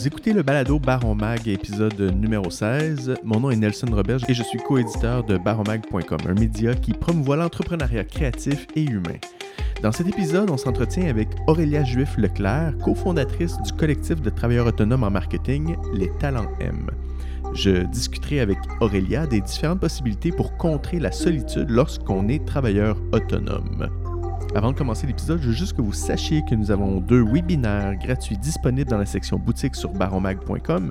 Vous écoutez le balado Baron Mag, épisode numéro 16. Mon nom est Nelson Roberge et je suis coéditeur de baromag.com, un média qui promouvoit l'entrepreneuriat créatif et humain. Dans cet épisode, on s'entretient avec Aurélia Juif-Leclerc, cofondatrice du collectif de travailleurs autonomes en marketing, Les Talents M. Je discuterai avec Aurélia des différentes possibilités pour contrer la solitude lorsqu'on est travailleur autonome. Avant de commencer l'épisode, je veux juste que vous sachiez que nous avons deux webinaires gratuits disponibles dans la section boutique sur baronmag.com.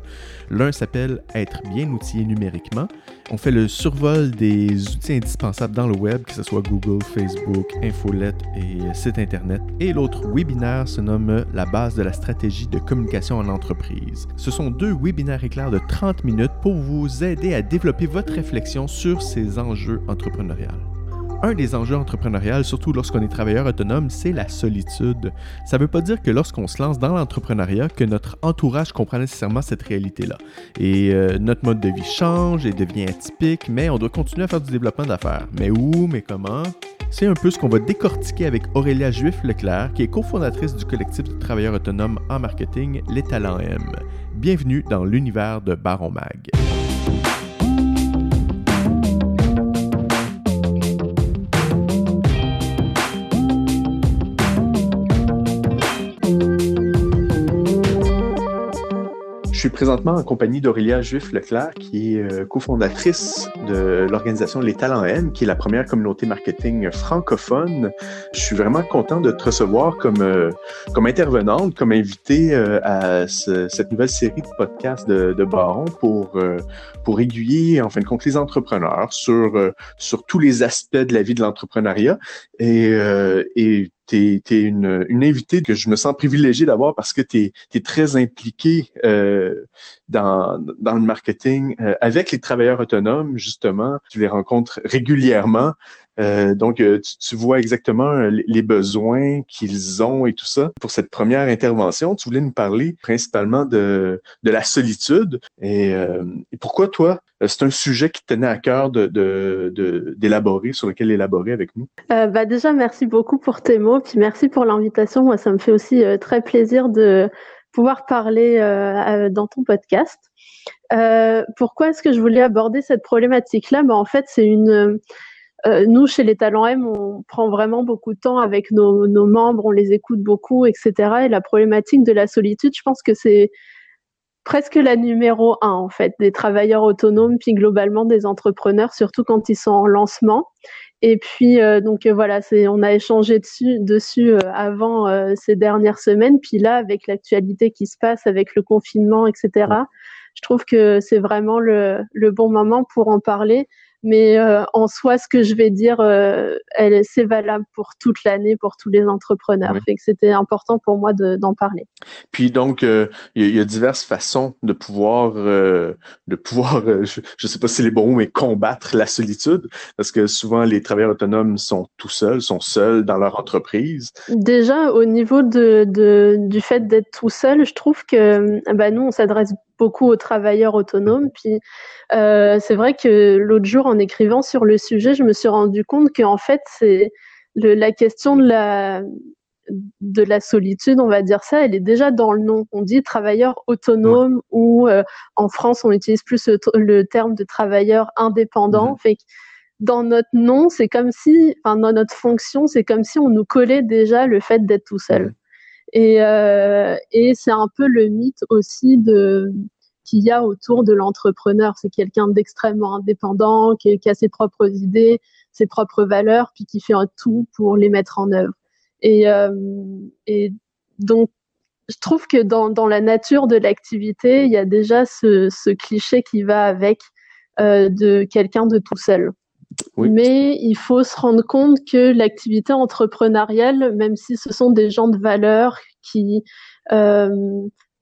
L'un s'appelle Être bien outillé numériquement. On fait le survol des outils indispensables dans le web, que ce soit Google, Facebook, Infolet et site Internet. Et l'autre webinaire se nomme La base de la stratégie de communication en entreprise. Ce sont deux webinaires éclairs de 30 minutes pour vous aider à développer votre réflexion sur ces enjeux entrepreneuriaux. Un des enjeux entrepreneuriaux, surtout lorsqu'on est travailleur autonome, c'est la solitude. Ça ne veut pas dire que lorsqu'on se lance dans l'entrepreneuriat, que notre entourage comprend nécessairement cette réalité-là. Et euh, notre mode de vie change et devient atypique, mais on doit continuer à faire du développement d'affaires. Mais où, mais comment? C'est un peu ce qu'on va décortiquer avec Aurélia Juif-Leclerc, qui est cofondatrice du collectif de travailleurs autonomes en marketing Les Talents M. Bienvenue dans l'univers de Baron Mag. Je suis présentement en compagnie d'Aurélia Juif-Leclerc, qui est euh, cofondatrice de l'organisation Les Talents N, qui est la première communauté marketing francophone. Je suis vraiment content de te recevoir comme, euh, comme intervenante, comme invitée euh, à cette nouvelle série de podcasts de, de Baron pour, pour aiguiller, en fin de compte, les entrepreneurs sur, sur tous les aspects de la vie de l'entrepreneuriat et, et tu es, une, une, invitée que je me sens privilégié d'avoir parce que tu es, très impliqué euh, dans, dans le marketing euh, avec les travailleurs autonomes, justement. Tu les rencontres régulièrement. Euh, donc, euh, tu, vois exactement euh, les besoins qu'ils ont et tout ça. Pour cette première intervention, tu voulais nous parler principalement de, de la solitude. Et, et pourquoi toi, c'est un sujet qui tenait à cœur de, d'élaborer, sur lequel élaborer avec nous? bah déjà, merci beaucoup pour tes mots, puis merci pour l'invitation. Moi, ça me fait aussi très plaisir de pouvoir parler dans ton podcast. pourquoi est-ce que je voulais aborder cette problématique-là? Bah, En fait, c'est une euh, nous, chez les Talents M, on prend vraiment beaucoup de temps avec nos, membres, on les écoute beaucoup, etc. Et la problématique de la solitude, je pense que c'est presque la numéro un, en fait, des travailleurs autonomes, puis globalement des entrepreneurs, surtout quand ils sont en lancement. Et puis, euh, donc euh, voilà, c'est, on a échangé dessus, dessus avant ces dernières semaines. Puis là, avec l'actualité qui se passe, avec le confinement, etc., je trouve que c'est vraiment le, le bon moment pour en parler mais euh, en soi, ce que je vais dire, euh, elle, c'est valable pour toute l'année, pour tous les entrepreneurs. Fait que c'était important pour moi d'en parler. Puis donc, euh, il y, a diverses façons de pouvoir, de pouvoir, je ne sais pas si c'est les bons mots, mais combattre la solitude, parce que souvent les travailleurs autonomes sont tout seuls, sont seuls dans leur entreprise. Déjà, au niveau de, de du fait d'être tout seul, je trouve que, bah, nous, on s'adresse beaucoup aux travailleurs autonomes. Puis euh, c'est vrai que l'autre jour, en écrivant sur le sujet, je me suis rendu compte qu'en fait, c'est la question de la de la solitude, on va dire ça, elle est déjà dans le nom. On dit travailleur autonome ou euh, en France, on utilise plus le, terme de travailleur indépendant. Fait que dans notre nom, c'est comme si, enfin, dans notre fonction, c'est comme si on nous collait déjà le fait d'être tout seul. Et, euh, et c'est un peu le mythe aussi de qu'il y a autour de l'entrepreneur. C'est quelqu'un d'extrêmement indépendant, qui, qui, a ses propres idées, ses propres valeurs, puis qui fait un tout pour les mettre en œuvre. Et, euh, et donc, je trouve que dans, dans la nature de l'activité, il y a déjà ce, ce cliché qui va avec euh, de quelqu'un de tout seul. Mais il faut se rendre compte que l'activité entrepreneuriale, même si ce sont des gens de valeur qui euh,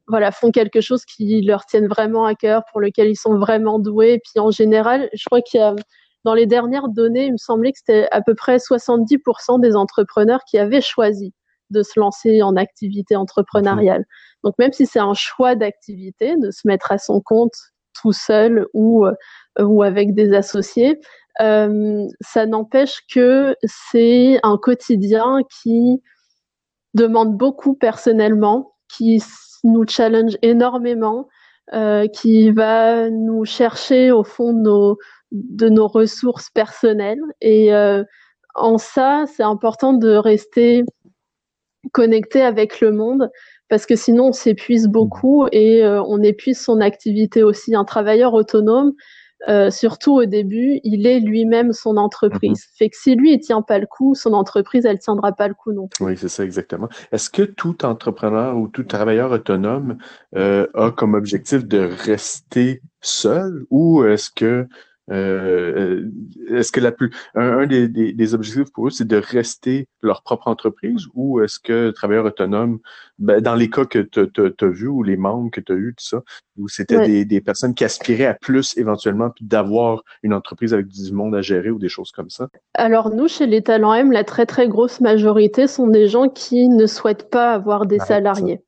voilà, font quelque chose qui leur tiennent vraiment à cœur, pour lequel ils sont vraiment doués. Et puis en général, je crois qu'il y a dans les dernières données, il me semblait que c'était à peu près 70% des entrepreneurs qui avaient choisi de se lancer en activité entrepreneuriale. Donc même si c'est un choix d'activité, de se mettre à son compte tout seul ou, euh, ou avec des associés, euh, ça n'empêche que c'est un quotidien qui demande beaucoup personnellement, qui nous challenge énormément, euh, qui va nous chercher au fond de nos, ressources personnelles. Et euh, en ça, c'est important de rester connecté avec le monde parce que sinon on s'épuise beaucoup et on épuise son activité aussi. Un travailleur autonome, euh, surtout au début, il est lui-même son entreprise. Mhm. Fait que si lui, il tient pas le coup, son entreprise, elle tiendra pas le coup non plus. Oui, c'est ça exactement. Est-ce que tout entrepreneur ou tout travailleur autonome euh, a comme objectif de rester seul ou est-ce que euh, est-ce que la plus, un, des, des, objectifs pour eux, c'est de rester leur propre entreprise ou est-ce que travailleur autonome, ben, dans les cas que tu as vus ou les membres que tu as eu, tout ça, où c'était des, des, personnes qui aspiraient à plus éventuellement, puis d'avoir une entreprise avec du monde à gérer ou des choses comme ça? Alors nous, chez les Talents M, la très très grosse majorité sont des gens qui ne souhaitent pas avoir des salariés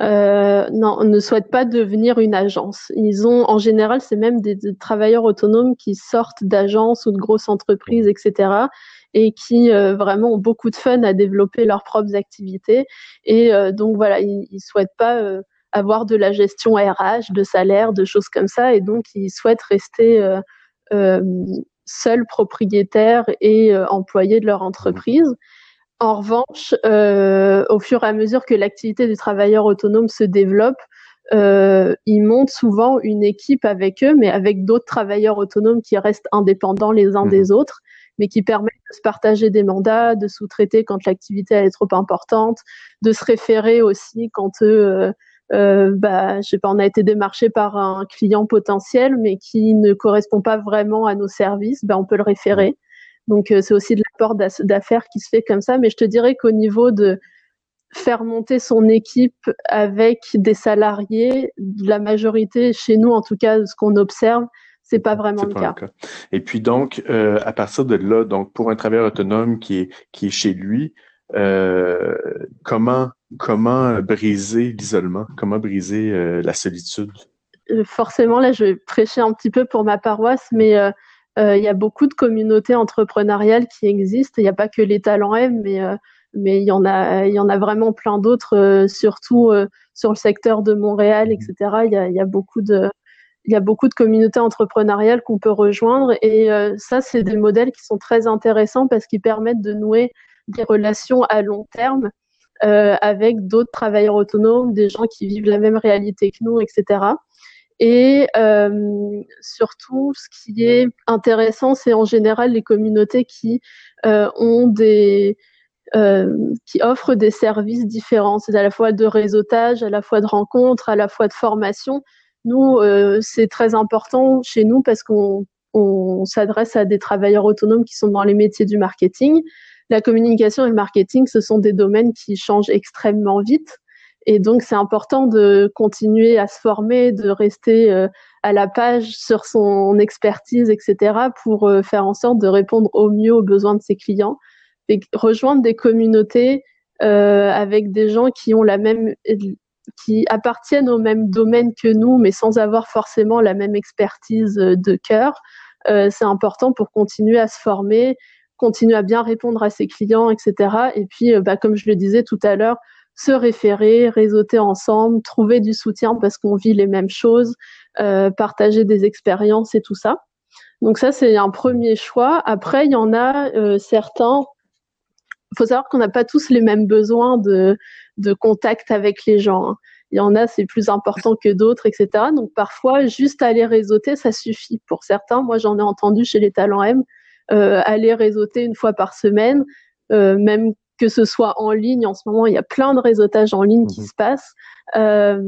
euh, non, ne souhaitent pas devenir une agence. Ils ont, en général, c'est même des, travailleurs autonomes qui sortent d'agences ou de grosses entreprises, etc. et qui euh, vraiment ont beaucoup de fun à développer leurs propres activités. Et euh, donc voilà, ils, ils souhaitent pas euh, avoir de la gestion RH, de salaire, de choses comme ça, et donc ils souhaitent rester euh, seuls propriétaires et employés de leur entreprise. En revanche, euh, au fur et à mesure que l'activité du travailleur autonome se développe, euh, ils montent souvent une équipe avec eux, mais avec d'autres travailleurs autonomes qui restent indépendants les uns des mhm. autres, mais qui permettent de se partager des mandats, de sous-traiter quand l'activité est trop importante, de se référer aussi quand euh, euh, bah, je sais pas, on a été démarché par un client potentiel, mais qui ne correspond pas vraiment à nos services, bah, on peut le référer. Donc euh, c'est aussi de l'apport d'affaires qui se fait comme ça. Mais je te dirais qu'au niveau de faire monter son équipe avec des salariés, la majorité chez nous, en tout cas, ce qu'on observe, c'est pas vraiment le, cas. Et puis donc, euh, à partir de là, donc pour un travailleur autonome qui est qui est chez lui, euh, comment comment briser l'isolement, comment briser la solitude? Forcément, là, je vais prêcher un petit peu pour ma paroisse, mais il y a beaucoup de communautés entrepreneuriales qui existent. Il n'y a pas que les talents M, mais euh, il y en a vraiment plein d'autres, euh, surtout sur le secteur de Montréal, etc. Il y a, beaucoup de communautés entrepreneuriales qu'on peut rejoindre et ça, c'est des modèles qui sont très intéressants parce qu'ils permettent de nouer des relations à long terme euh, avec d'autres travailleurs autonomes, des gens qui vivent la même réalité que nous, etc. Et euh, surtout, ce qui est intéressant, c'est en général les communautés qui euh, ont des euh, qui offrent des services différents. C'est à la fois de réseautage, à la fois de rencontres, à la fois de formation. Nous, euh, c'est très important chez nous parce qu'on on s'adresse à des travailleurs autonomes qui sont dans les métiers du marketing. La communication et le marketing, ce sont des domaines qui changent extrêmement vite. Et donc, c'est important de continuer à se former, de rester euh, à la page sur son expertise, etc., pour euh, faire en sorte de répondre au mieux aux besoins de ses clients. Et rejoindre des communautés euh, avec des gens qui ont la même, qui appartiennent au même domaine que nous, mais sans avoir forcément la même expertise de cœur. c'est important pour continuer à se former, continuer à bien répondre à ses clients, etc. Et puis, bah, comme je le disais tout à l'heure, se référer, réseauter ensemble, trouver du soutien parce qu'on vit les mêmes choses, euh, partager des expériences et tout ça. Donc ça, c'est un premier choix. Après, il y en a euh, certains. Il faut savoir qu'on n'a pas tous les mêmes besoins de, de contact avec les gens. Hein. Il y en a, c'est plus important que d'autres, etc. Donc parfois, juste aller réseauter, ça suffit pour certains. Moi, j'en ai entendu chez les talents M, euh, aller réseauter une fois par semaine, euh, même que ce soit en ligne. En ce moment, il y a plein de réseautage en ligne qui mhm. se passe, euh,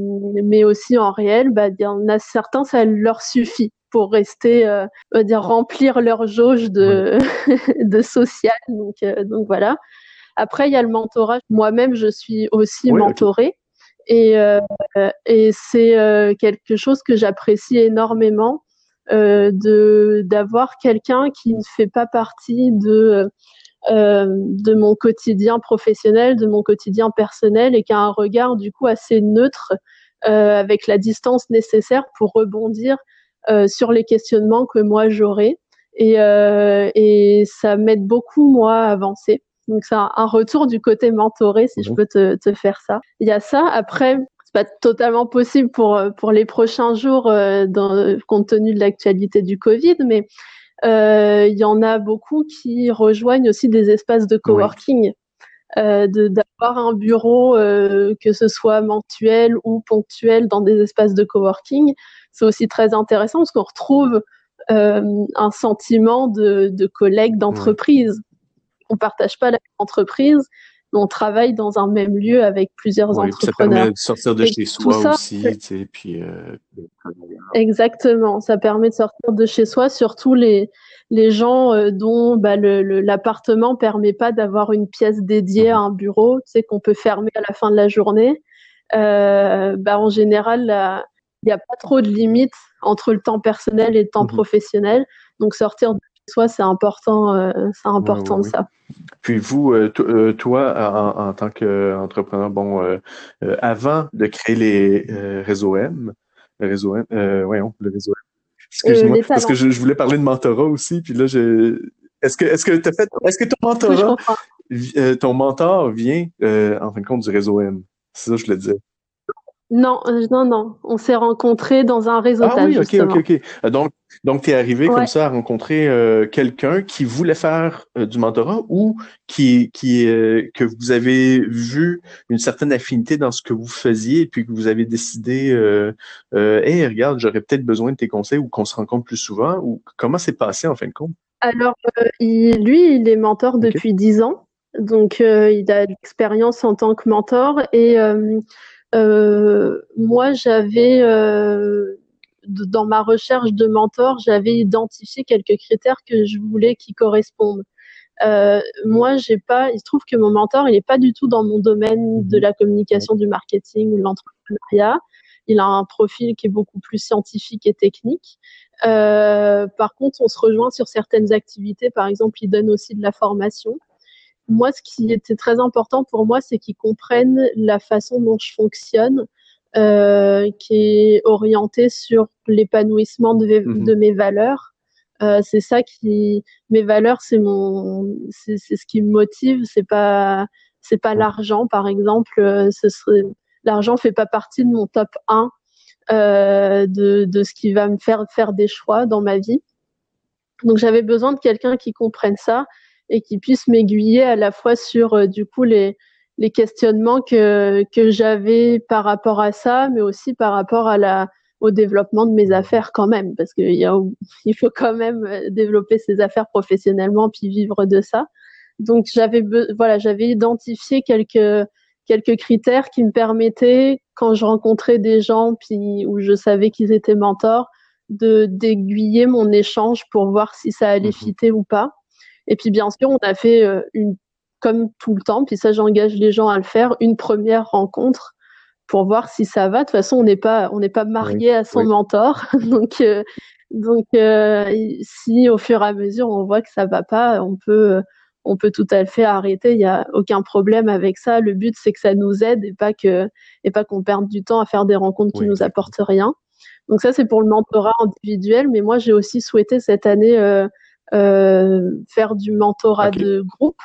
mais aussi en réel. Bah, il y en a certains, ça leur suffit pour rester, euh, dire remplir leur jauge de de social. Donc euh, donc voilà. Après, il y a le mentorat. Moi-même, je suis aussi mentorée. Et, euh, et c'est euh, quelque chose que j'apprécie énormément de d'avoir quelqu'un qui ne fait pas partie de euh, de mon quotidien professionnel, de mon quotidien personnel et qui a un regard du coup assez neutre euh, avec la distance nécessaire pour rebondir euh, sur les questionnements que moi j'aurais. Et, et ça m'aide beaucoup moi à avancer. Donc c'est un, retour du côté mentoré si je mhm. peux te, te faire ça. Il y a ça. Après, c'est pas totalement possible pour pour les prochains jours dans, compte tenu de l'actualité du Covid, mais il y en a beaucoup qui rejoignent aussi des espaces de coworking. Euh, d'avoir un bureau, euh, que ce soit mensuel ou ponctuel, dans des espaces de coworking. C'est aussi très intéressant parce qu'on retrouve euh, un sentiment de, de collègue d'entreprise. On partage pas la même entreprise, on travaille dans un même lieu avec plusieurs entrepreneurs. Ça permet de sortir de chez soi aussi, tu sais, puis. Euh, Exactement, ça permet de sortir de chez soi, surtout les les gens euh, dont bah, l'appartement le, permet pas d'avoir une pièce dédiée à un bureau, tu sais, qu'on peut fermer à la fin de la journée. Euh, bah, en général, il n'y a pas trop de limites entre le temps personnel et le temps mhm. professionnel. Donc sortir de soi, c'est important, euh, c'est important de ça. Puis vous, euh, toi, en, tant qu'entrepreneur, bon, avant de créer les réseaux M, le réseau M, voyons, le réseau M, Excuse-moi, euh, parce que je, voulais parler de mentorat aussi, puis là, j'ai... Est-ce que est-ce que as fait est-ce que ton mentorat euh, ton mentor vient euh, en fin de compte du réseau M? C'est ça que je le disais. Non, euh, non, non. On s'est rencontrés dans un réseautage. Ah oui, ok, ok, ok. Euh, donc, donc tu es arrivé comme ça à rencontrer euh, quelqu'un qui voulait faire du mentorat ou qui, qui que vous avez vu une certaine affinité dans ce que vous faisiez et puis que vous avez décidé, euh, hey, regarde, j'aurais peut-être besoin de tes conseils ou qu'on se rencontre plus souvent ou comment c'est passé en fin de compte? Alors, lui, il est mentor depuis dix ans. Donc, il a de l'expérience en tant que mentor et euh, moi, j'avais euh, dans ma recherche de mentor, j'avais identifié quelques critères que je voulais qui correspondent. Euh, moi, j'ai pas. Il se trouve que mon mentor, il n'est pas du tout dans mon domaine de la communication, du marketing, de l'entrepreneuriat. Il a un profil qui est beaucoup plus scientifique et technique. Euh, par contre, on se rejoint sur certaines activités. Par exemple, il donne aussi de la formation moi, ce qui était très important pour moi, c'est qu'ils comprennent la façon dont je fonctionne, euh, qui est orientée sur l'épanouissement de, mhm. mes valeurs. Euh, c'est ça qui, mes valeurs, c'est mon, c'est ce qui me motive. C'est pas, c'est pas l'argent, par exemple. Euh, ce serait, l'argent fait pas partie de mon top 1 euh, de, de ce qui va me faire faire des choix dans ma vie. Donc j'avais besoin de quelqu'un qui comprenne ça et qui puisse m'aiguiller à la fois sur euh, du coup les, les questionnements que, que j'avais par rapport à ça, mais aussi par rapport à la, au développement de mes affaires quand même, parce qu'il il faut quand même euh, développer ses affaires professionnellement puis vivre de ça. Donc j'avais voilà, j'avais identifié quelques quelques critères qui me permettaient quand je rencontrais des gens puis où je savais qu'ils étaient mentors de d'aiguiller mon échange pour voir si ça allait mmh fitter ou pas. Et puis bien sûr, on a fait euh, une, comme tout le temps, puis ça j'engage les gens à le faire, une première rencontre pour voir si ça va. De toute façon, on n'est pas on n'est pas marié à son mentor, donc euh, donc euh, si au fur et à mesure on voit que ça va pas, on peut on peut tout à fait arrêter. Il n'y a aucun problème avec ça. Le but c'est que ça nous aide et pas que et pas qu'on perde du temps à faire des rencontres qui nous apportent rien. Donc ça c'est pour le mentorat individuel, mais moi j'ai aussi souhaité cette année euh, faire du mentorat de groupe.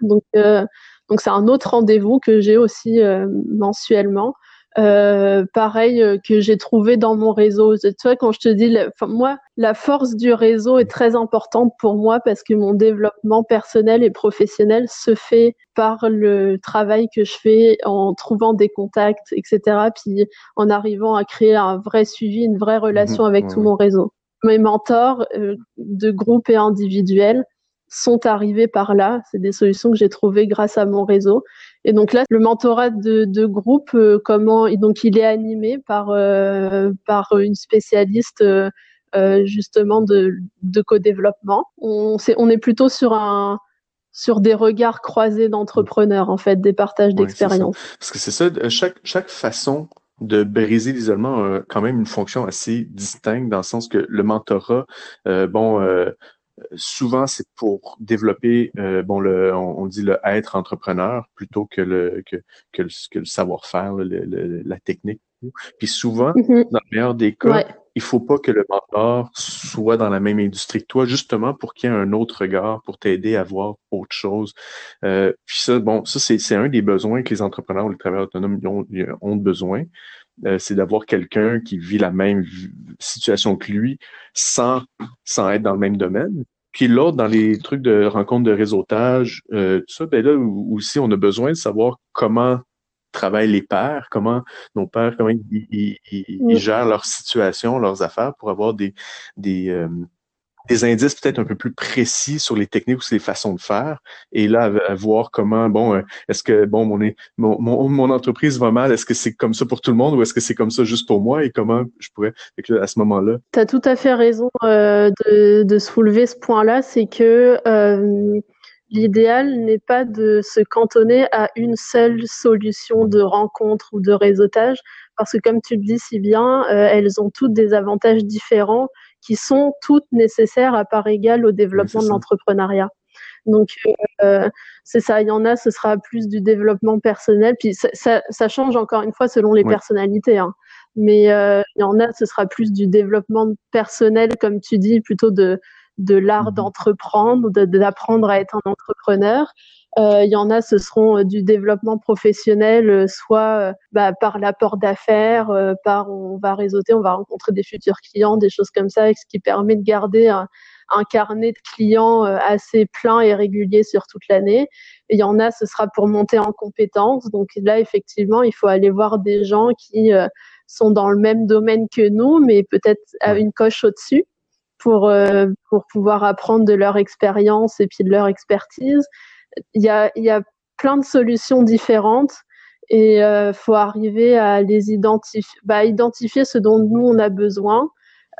Donc, euh, donc c'est un autre rendez-vous que j'ai aussi euh, mensuellement. Euh, pareil que j'ai trouvé dans mon réseau. Tu vois, quand je te dis, moi, la force du réseau est très importante pour moi parce que mon développement personnel et professionnel se fait par le travail que je fais en trouvant des contacts, etc. Puis en arrivant à créer un vrai suivi, une vraie relation mhm. avec tout mon réseau mes mentors euh, de groupe et individuels sont arrivés par là. C'est des solutions que j'ai trouvées grâce à mon réseau. Et donc là, le mentorat de, groupe, euh, comment donc il est animé par euh, par une spécialiste justement de, de co-développement. On, est, on est plutôt sur un sur des regards croisés d'entrepreneurs en fait, des partages d'expériences. Parce que c'est ça, chaque chaque façon de briser l'isolement a quand même une fonction assez distincte dans le sens que le mentorat, euh, bon, euh, souvent c'est pour développer, euh, bon, le, on, dit le être entrepreneur plutôt que le que, que le, savoir-faire, la technique. Puis souvent, mm-hmm. dans le meilleur des cas, il faut pas que le mentor soit dans la même industrie que toi, justement pour qu'il y ait un autre regard, pour t'aider à voir autre chose. Euh, puis ça, bon, ça, c'est un des besoins que les entrepreneurs ou les travailleurs autonomes ont, ont besoin. Euh, c'est d'avoir quelqu'un qui vit la même situation que lui sans, sans être dans le même domaine. Puis l'autre, dans les trucs de rencontre de réseautage, euh, tout ça, ben là aussi, on a besoin de savoir comment travaillent les pères, comment nos pères, comment ils, gèrent leur situation, leurs affaires pour avoir des, des, euh, des indices peut-être un peu plus précis sur les techniques ou sur les façons de faire. Et là, à, voir comment, bon, euh, est-ce que, bon, mon, mon, mon, entreprise va mal? Est-ce que c'est comme ça pour tout le monde ou est-ce que c'est comme ça juste pour moi? Et comment je pourrais, à ce moment-là? Tu as tout à fait raison euh, de, de soulever ce point-là. C'est que euh, l'idéal n'est pas de se cantonner à une seule solution de rencontre ou de réseautage, parce que comme tu le dis si bien, euh, elles ont toutes des avantages différents qui sont toutes nécessaires à part égale au développement de l'entrepreneuriat. Donc euh, c'est ça, il y en a, ce sera plus du développement personnel, puis ça, ça, change encore une fois selon les personnalités. Hein. Mais euh, il y en a, ce sera plus du développement personnel, comme tu dis, plutôt de, de l'art mmh d'entreprendre, d'apprendre à être un entrepreneur. Euh, il y en a, ce seront euh, du développement professionnel, euh, soit bah, par l'apport d'affaires, par on va réseauter, on va rencontrer des futurs clients, des choses comme ça, ce qui permet de garder un, carnet de clients assez plein et régulier sur toute l'année. il y en a, ce sera pour monter en compétences. Donc là, effectivement, il faut aller voir des gens qui sont dans le même domaine que nous, mais peut-être à une coche au-dessus pour, pour pouvoir apprendre de leur expérience et puis de leur expertise il y a, y a plein de solutions différentes et euh, faut arriver à les identifier, bah, identifier ce dont nous on a besoin.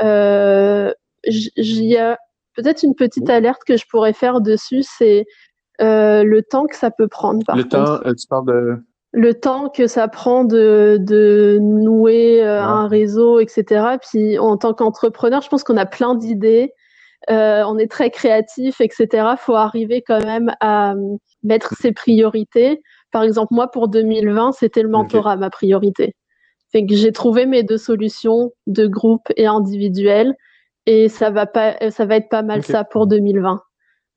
Euh, il y a peut-être une petite alerte que je pourrais faire dessus, c'est euh, le temps que ça peut prendre. Par le temps, euh, tu parles de le temps que ça prend de, de nouer euh, un réseau, etc. Puis en tant qu'entrepreneur, je pense qu'on a plein d'idées euh, on est très créatif, etc. Faut arriver quand même à euh, mettre ses priorités. Par exemple, moi pour 2020, c'était le mentorat ma priorité. Fait que j'ai trouvé mes deux solutions de groupe et individuel, et ça va pas, ça va être pas mal ça pour 2020.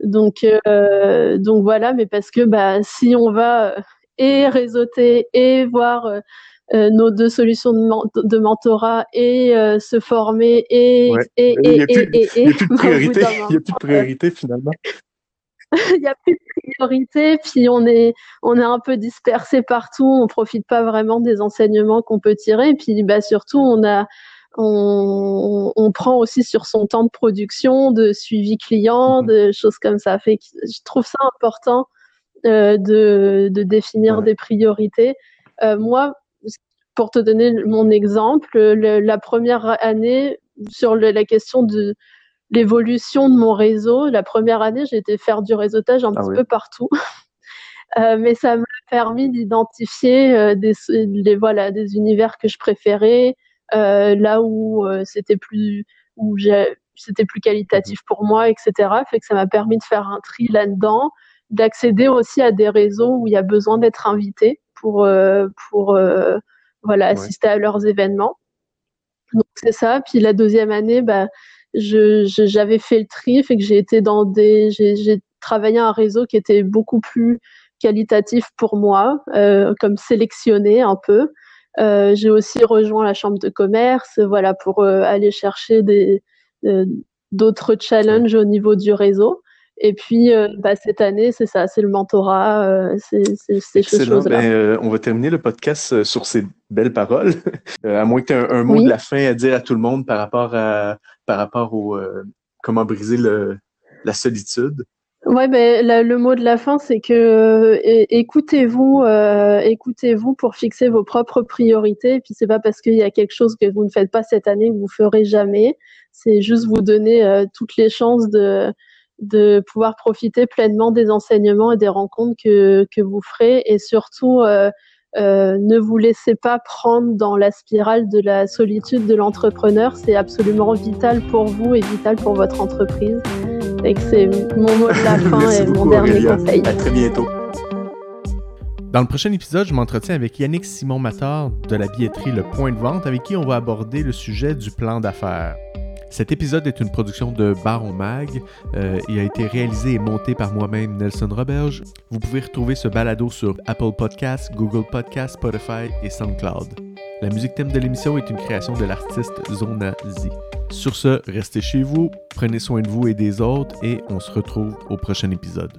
Donc euh, donc voilà, mais parce que bah si on va et réseauter et voir euh, nos deux solutions de, de mentorat et euh, se former et, et, et, il n'y a, plus de priorité, il y a plus de priorité finalement. il n'y a plus de priorité, puis on est, on est un peu dispersé partout, on profite pas vraiment des enseignements qu'on peut tirer, puis bah, surtout on a, on, on, prend aussi sur son temps de production, de suivi client, mm-hmm. de choses comme ça. Fait que je trouve ça important euh, de, de définir des priorités. Euh, moi, pour te donner mon exemple, la première année, sur la question de l'évolution de mon réseau, la première année, j'ai été faire du réseautage un ah petit peu partout. Euh, mais ça m'a permis d'identifier euh, des, voilà, des univers que je préférais, euh, là où c'était plus, où c'était plus qualitatif pour moi, etc. Fait que ça m'a permis de faire un tri là-dedans, d'accéder aussi à des réseaux où il y a besoin d'être invité pour, pour voilà, assister à leurs événements. Donc c'est ça. Puis la deuxième année, bah, je, j'avais fait le tri, fait que j'ai été dans des, j'ai, travaillé un réseau qui était beaucoup plus qualitatif pour moi, euh, comme sélectionné un peu. Euh, j'ai aussi rejoint la chambre de commerce, voilà, pour euh, aller chercher des, euh, d'autres challenges au niveau du réseau. Et puis, euh, bah, cette année, c'est ça, c'est le mentorat, euh, c'est ces choses-là. Ben, euh, on va terminer le podcast sur ces belles paroles. à moins que tu aies un, mot de la fin à dire à tout le monde par rapport à par rapport au comment briser le, la solitude. Ouais, ben le mot de la fin, c'est que écoutez-vous, écoutez-vous pour fixer vos propres priorités. Et puis c'est pas parce qu'il y a quelque chose que vous ne faites pas cette année que vous ferez jamais. C'est juste vous donner toutes les chances de de pouvoir profiter pleinement des enseignements et des rencontres que, que vous ferez et surtout euh, euh, ne vous laissez pas prendre dans la spirale de la solitude de l'entrepreneur. C'est absolument vital pour vous et vital pour votre entreprise. Et que c'est mon mot de la fin et mon dernier conseil. À très bientôt. Dans le prochain épisode, je m'entretiens avec Yannick Simon Matar de la billetterie Le Point de Vente, avec qui on va aborder le sujet du plan d'affaires. Cet épisode est une production de Baron Mag. Euh, il a été réalisé et monté par moi-même, Nelson Roberge. Vous pouvez retrouver ce balado sur Apple Podcasts, Google Podcasts, Spotify et SoundCloud. La musique thème de l'émission est une création de l'artiste Zona Z. Sur ce, restez chez vous, prenez soin de vous et des autres et on se retrouve au prochain épisode.